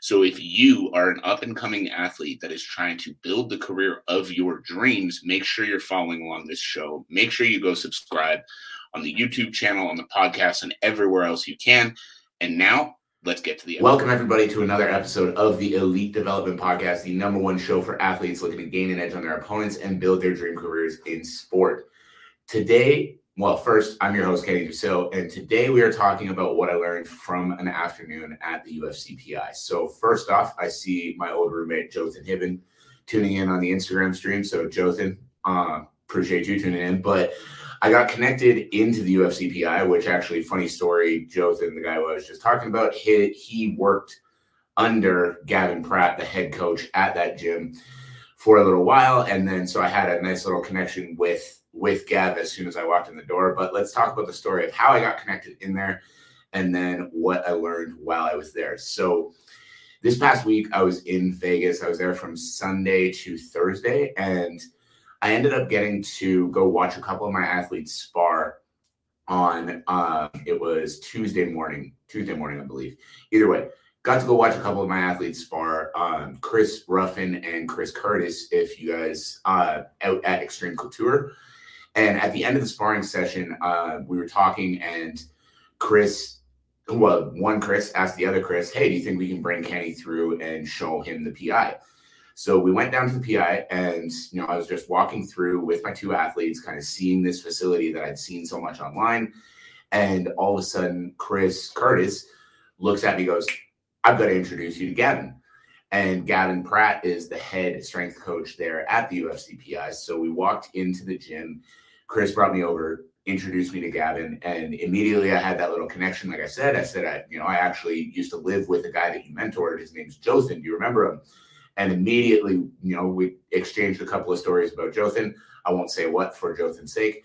So if you are an up and coming athlete that is trying to build the career of your dreams, make sure you're following along this show. Make sure you go subscribe on the YouTube channel, on the podcast, and everywhere else you can. And now let's get to the episode. welcome everybody to another episode of the elite development podcast the number one show for athletes looking to gain an edge on their opponents and build their dream careers in sport today well, first, I'm your host, Kenny Dusseault, and today we are talking about what I learned from an afternoon at the UFC PI. So, first off, I see my old roommate, Jothan Hibben, tuning in on the Instagram stream. So, Jothan, uh, appreciate you tuning in. But I got connected into the UFC PI, which actually, funny story, Jothan, the guy I was just talking about, he, he worked under Gavin Pratt, the head coach at that gym for a little while. And then, so I had a nice little connection with with Gav as soon as I walked in the door. But let's talk about the story of how I got connected in there and then what I learned while I was there. So, this past week, I was in Vegas. I was there from Sunday to Thursday, and I ended up getting to go watch a couple of my athletes spar on uh, it was Tuesday morning, Tuesday morning, I believe. Either way, got to go watch a couple of my athletes spar. Um, Chris Ruffin and Chris Curtis, if you guys uh, out at Extreme Couture. And at the end of the sparring session, uh, we were talking, and Chris, well, one Chris asked the other Chris, "Hey, do you think we can bring Kenny through and show him the PI?" So we went down to the PI, and you know, I was just walking through with my two athletes, kind of seeing this facility that I'd seen so much online. And all of a sudden, Chris Curtis looks at me, goes, "I've got to introduce you to Gavin." And Gavin Pratt is the head strength coach there at the UFC PI. So we walked into the gym. Chris brought me over, introduced me to Gavin, and immediately I had that little connection. Like I said, I said, I, you know, I actually used to live with a guy that you mentored. His name's Jothan. Do you remember him? And immediately, you know, we exchanged a couple of stories about Jothan. I won't say what for Jothan's sake.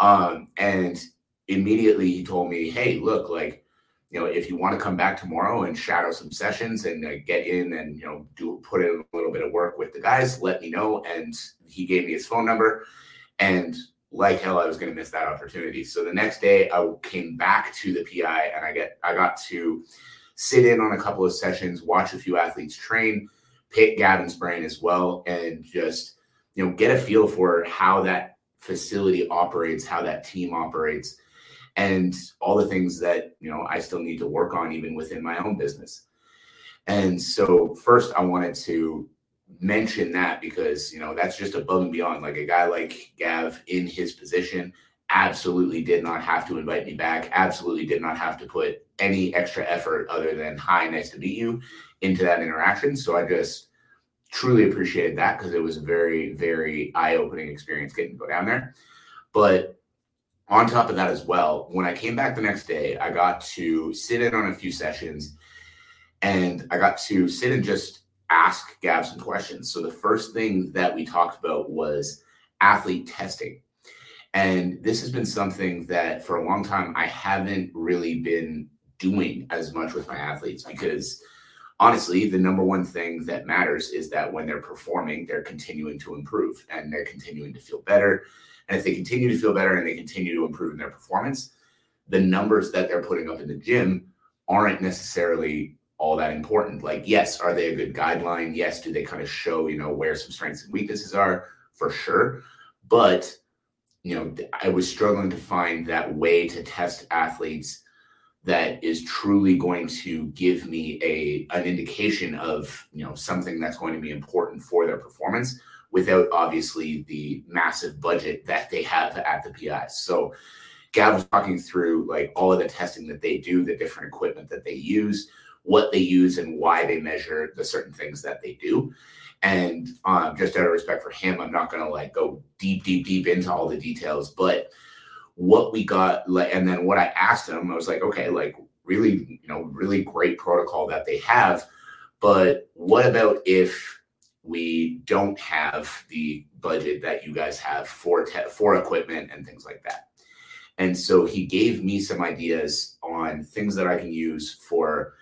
Um, and immediately he told me, hey, look, like, you know, if you want to come back tomorrow and shadow some sessions and uh, get in and you know do put in a little bit of work with the guys, let me know. And he gave me his phone number, and like hell, I was going to miss that opportunity. So the next day, I came back to the PI, and I get I got to sit in on a couple of sessions, watch a few athletes train, pick Gavin's brain as well, and just you know get a feel for how that facility operates, how that team operates and all the things that you know I still need to work on even within my own business. And so first I wanted to mention that because you know that's just above and beyond. Like a guy like Gav in his position absolutely did not have to invite me back absolutely did not have to put any extra effort other than hi nice to meet you into that interaction. So I just truly appreciated that because it was a very very eye-opening experience getting to go down there. But on top of that as well, when I came back the next day, I got to sit in on a few sessions and I got to sit and just ask Gav some questions. So the first thing that we talked about was athlete testing. And this has been something that for a long time I haven't really been doing as much with my athletes because honestly, the number one thing that matters is that when they're performing, they're continuing to improve and they're continuing to feel better and if they continue to feel better and they continue to improve in their performance, the numbers that they're putting up in the gym aren't necessarily all that important. Like, yes, are they a good guideline? Yes, do they kind of show, you know, where some strengths and weaknesses are? For sure. But, you know, I was struggling to find that way to test athletes that is truly going to give me a an indication of, you know, something that's going to be important for their performance without obviously the massive budget that they have at the PIs. So Gav was talking through like all of the testing that they do, the different equipment that they use, what they use, and why they measure the certain things that they do. And um, just out of respect for him, I'm not going to like go deep, deep, deep into all the details, but what we got, like, and then what I asked him, I was like, okay, like really, you know, really great protocol that they have, but what about if we don't have the budget that you guys have for te- for equipment and things like that. And so he gave me some ideas on things that I can use for,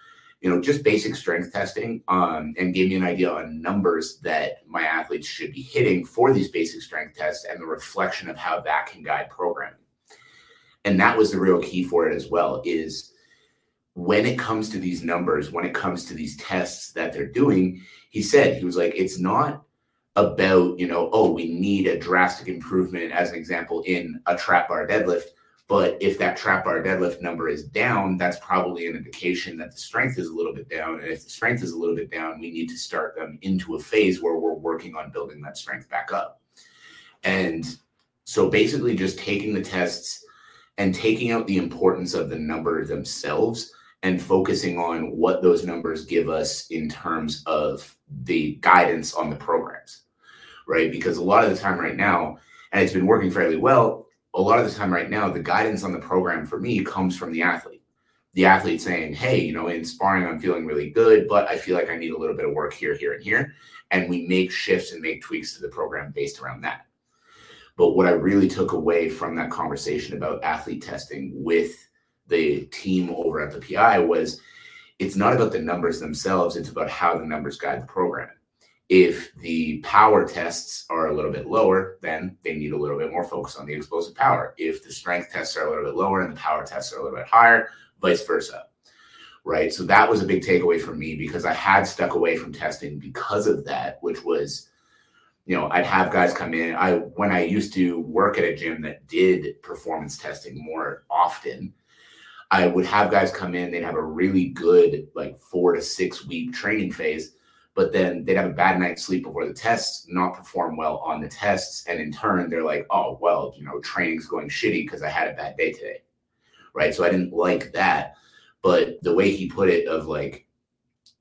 you know, just basic strength testing, um, and gave me an idea on numbers that my athletes should be hitting for these basic strength tests and the reflection of how that can guide programming. And that was the real key for it as well. Is when it comes to these numbers, when it comes to these tests that they're doing, he said he was like, it's not about you know, oh, we need a drastic improvement as an example in a trap bar deadlift but if that trap bar deadlift number is down, that's probably an indication that the strength is a little bit down. And if the strength is a little bit down, we need to start them into a phase where we're working on building that strength back up. And so basically, just taking the tests and taking out the importance of the number themselves and focusing on what those numbers give us in terms of the guidance on the programs, right? Because a lot of the time right now, and it's been working fairly well, a lot of the time right now, the guidance on the program for me comes from the athlete. The athlete saying, Hey, you know, in sparring, I'm feeling really good, but I feel like I need a little bit of work here, here, and here. And we make shifts and make tweaks to the program based around that. But what I really took away from that conversation about athlete testing with the team over at the PI was it's not about the numbers themselves, it's about how the numbers guide the program. If the power tests are a little bit lower, then they need a little bit more focus on the explosive power. If the strength tests are a little bit lower and the power tests are a little bit higher, vice versa. Right. So that was a big takeaway for me because I had stuck away from testing because of that, which was, you know, I'd have guys come in. I when I used to work at a gym that did performance testing more often, I would have guys come in, they'd have a really good like four to six week training phase but then they'd have a bad night's sleep before the tests, not perform well on the tests, and in turn they're like, oh well, you know, training's going shitty because I had a bad day today, right? So I didn't like that, but the way he put it of like,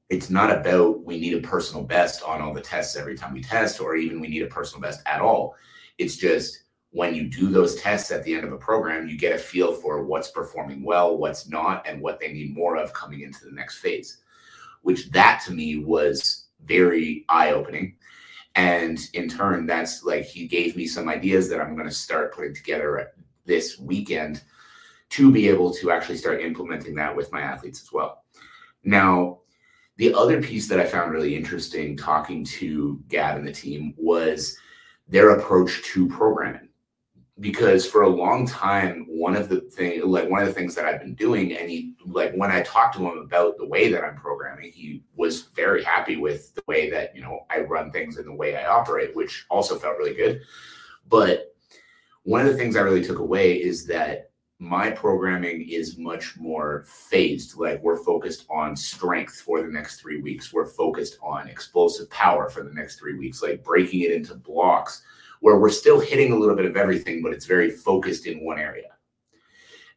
it's not about we need a personal best on all the tests every time we test, or even we need a personal best at all. It's just when you do those tests at the end of a program, you get a feel for what's performing well, what's not, and what they need more of coming into the next phase. Which that to me was very eye opening. And in turn, that's like he gave me some ideas that I'm going to start putting together this weekend to be able to actually start implementing that with my athletes as well. Now, the other piece that I found really interesting talking to Gav and the team was their approach to programming because for a long time one of the thing like one of the things that i've been doing and he like when i talked to him about the way that i'm programming he was very happy with the way that you know i run things and the way i operate which also felt really good. But one of the things i really took away is that my programming is much more phased. Like we're focused on strength for the next three weeks. We're focused on explosive power for the next three weeks like breaking it into blocks where we're still hitting a little bit of everything, but it's very focused in one area.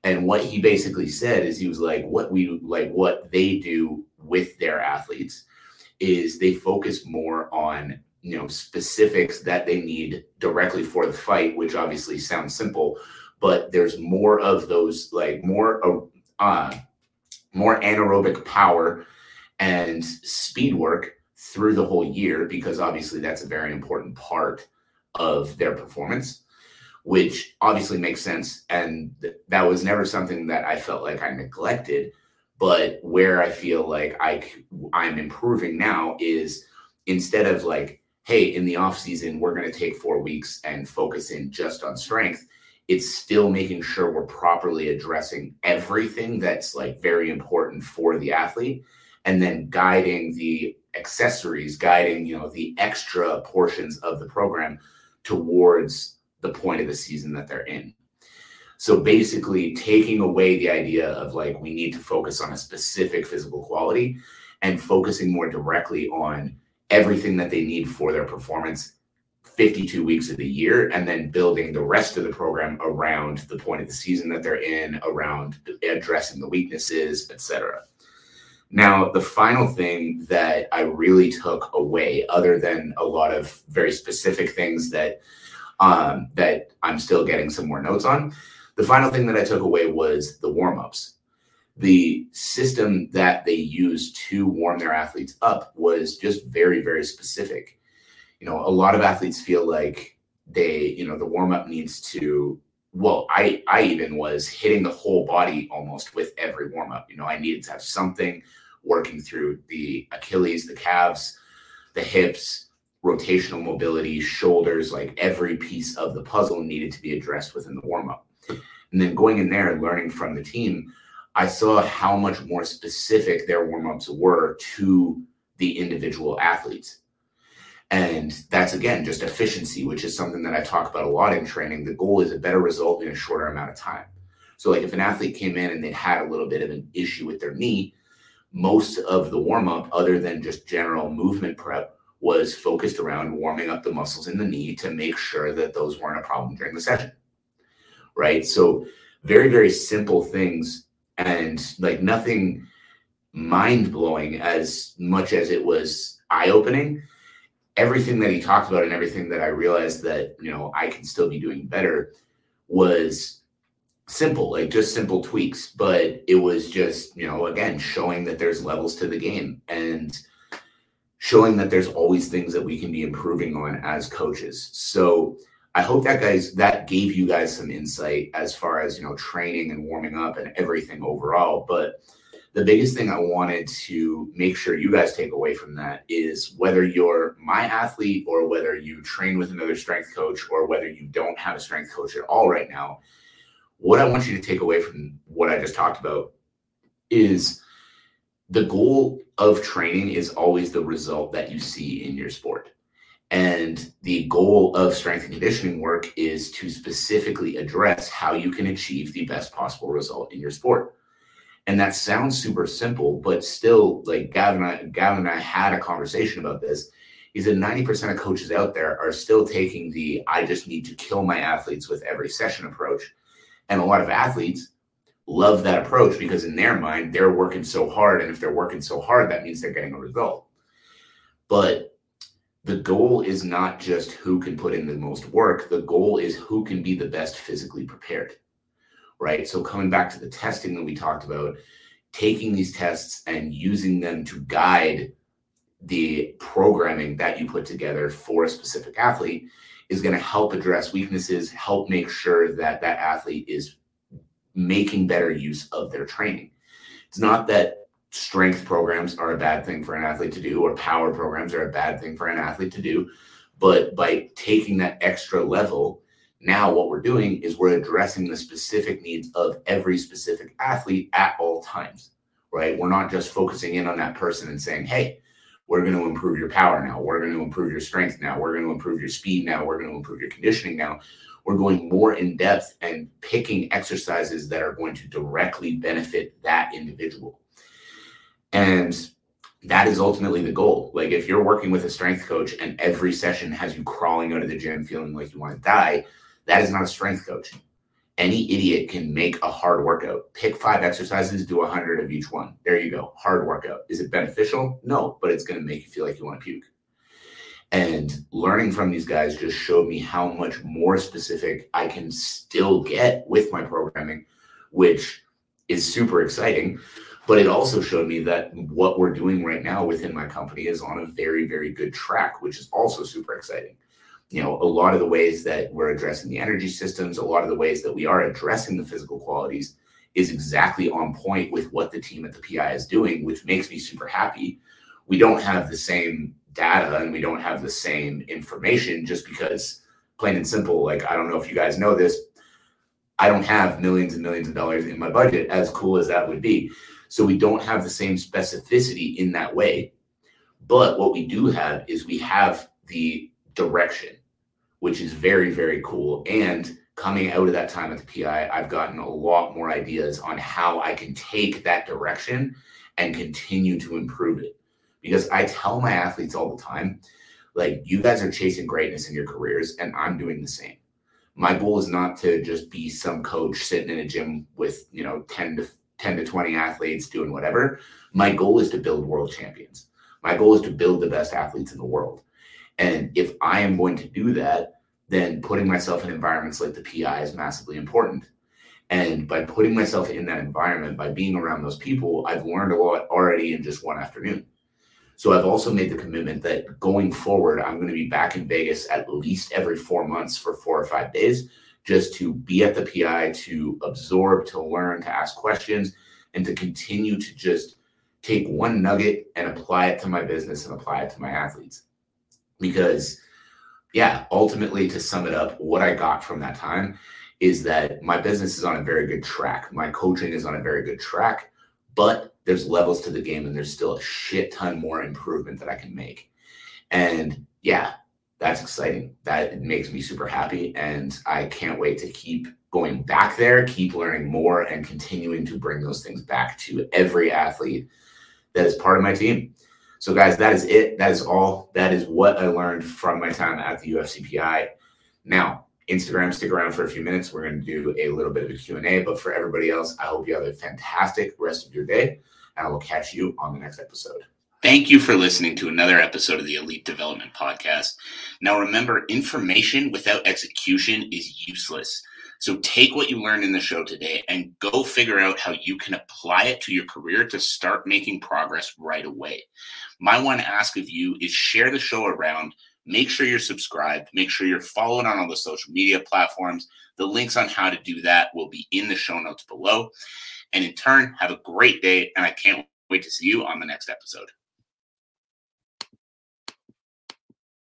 And what he basically said is he was like, what we like, what they do with their athletes is they focus more on you know specifics that they need directly for the fight, which obviously sounds simple, but there's more of those like more uh, more anaerobic power and speed work through the whole year because obviously that's a very important part of their performance, which obviously makes sense. And th- that was never something that I felt like I neglected. But where I feel like I I'm improving now is instead of like, hey, in the off season we're going to take four weeks and focus in just on strength. It's still making sure we're properly addressing everything that's like very important for the athlete, and then guiding the accessories, guiding you know the extra portions of the program towards the point of the season that they're in. So basically, taking away the idea of like we need to focus on a specific physical quality and focusing more directly on everything that they need for their performance 52 weeks of the year and then building the rest of the program around the point of the season that they're in around addressing the weaknesses etc now the final thing that i really took away other than a lot of very specific things that um, that i'm still getting some more notes on the final thing that i took away was the warm-ups. The system that they used to warm their athletes up was just very very specific. You know, a lot of athletes feel like they, you know, the warm up needs to well, I I even was hitting the whole body almost with every warm up. You know, I needed to have something working through the Achilles, the calves, the hips, rotational mobility, shoulders, like every piece of the puzzle needed to be addressed within the warm up. And then going in there and learning from the team, I saw how much more specific their warm ups were to the individual athletes. And that's again just efficiency, which is something that I talk about a lot in training. The goal is a better result in a shorter amount of time. So, like if an athlete came in and they had a little bit of an issue with their knee, most of the warm up, other than just general movement prep, was focused around warming up the muscles in the knee to make sure that those weren't a problem during the session. Right. So, very, very simple things and like nothing mind blowing as much as it was eye opening everything that he talked about and everything that I realized that, you know, I can still be doing better was simple, like just simple tweaks. But it was just, you know, again, showing that there's levels to the game and showing that there's always things that we can be improving on as coaches. So I hope that guys that gave you guys some insight as far as, you know, training and warming up and everything overall. But the biggest thing I wanted to make sure you guys take away from that is whether you're my athlete or whether you train with another strength coach or whether you don't have a strength coach at all right now, what I want you to take away from what I just talked about is the goal of training is always the result that you see in your sport. And the goal of strength and conditioning work is to specifically address how you can achieve the best possible result in your sport. And that sounds super simple, but still, like Gavin, and I, Gavin and I had a conversation about this. He said 90% of coaches out there are still taking the I just need to kill my athletes with every session approach. And a lot of athletes love that approach because in their mind, they're working so hard. And if they're working so hard, that means they're getting a result. But the goal is not just who can put in the most work, the goal is who can be the best physically prepared right? So coming back to the testing that we talked about, taking these tests and using them to guide the programming that you put together for a specific athlete is going to help address weaknesses, help make sure that that athlete is making better use of their training. It's not that strength programs are a bad thing for an athlete to do or power programs are a bad thing for an athlete to do, but by taking that extra level now, what we're doing is we're addressing the specific needs of every specific athlete at all times, right? We're not just focusing in on that person and saying, hey, we're going to improve your power now. We're going to improve your strength now. We're going to improve your speed now. We're going to improve your conditioning now. We're going more in depth and picking exercises that are going to directly benefit that individual. And that is ultimately the goal. Like if you're working with a strength coach and every session has you crawling out of the gym feeling like you want to die, that is not a strength coach. Any idiot can make a hard workout. Pick five exercises, do a hundred of each one. There you go. Hard workout. Is it beneficial? No, but it's going to make you feel like you want to puke. And learning from these guys just showed me how much more specific I can still get with my programming, which is super exciting. But it also showed me that what we're doing right now within my company is on a very, very good track, which is also super exciting you know, a lot of the ways that we're addressing the energy systems, a lot of the ways that we are addressing the physical qualities is exactly on point with what the team at the PI is doing, which makes me super happy. We don't have the same data and we don't have the same information just because, plain and simple, like, I don't know if you guys know this, I don't have millions and millions of dollars in my budget, as cool as that would be. So we don't have the same specificity in that way. But what we do have is we have the direction, which is very, very cool. And coming out of that time at the PI, I've gotten a lot more ideas on how I can take that direction and continue to improve it. Because I tell my athletes all the time, like, you guys are chasing greatness in your careers, and I'm doing the same. My goal is not to just be some coach sitting in a gym with, you know, 10 to 10 to 20 athletes doing whatever. My goal is to build world champions. My goal is to build the best athletes in the world. And if I am going to do that, then putting myself in environments like the PI is massively important. And by putting myself in that environment, by being around those people, I've learned a lot already in just one afternoon. So I've also made the commitment that going forward, I'm going to be back in Vegas at least every four months for four or five days, just to be at the PI, to absorb, to learn, to ask questions, and to continue to just take one nugget and apply it to my business and apply it to my athletes. Because, yeah, ultimately, to sum it up, what I got from that time is that my business is on a very good track. My coaching is on a very good track, but there's levels to the game and there's still a shit ton more improvement that I can make. And yeah, that's exciting. That makes me super happy. And I can't wait to keep going back there, keep learning more, and continuing to bring those things back to every athlete that is part of my team. So, guys, that is it. That is all. That is what I learned from my time at the UFCPI. Now, Instagram, stick around for a few minutes. We're going to do a little bit of a Q&A. But for everybody else, I hope you have a fantastic rest of your day. And I will catch you on the next episode. Thank you for listening to another episode of the Elite Development Podcast. Now, remember, information without execution is useless. So take what you learned in the show today and go figure out how you can apply it to your career to start making progress right away. My one ask of you is share the show around. Make sure you're subscribed. Make sure you're following on all the social media platforms. The links on how to do that will be in the show notes below. And in turn, have a great day. And I can't wait to see you on the next episode.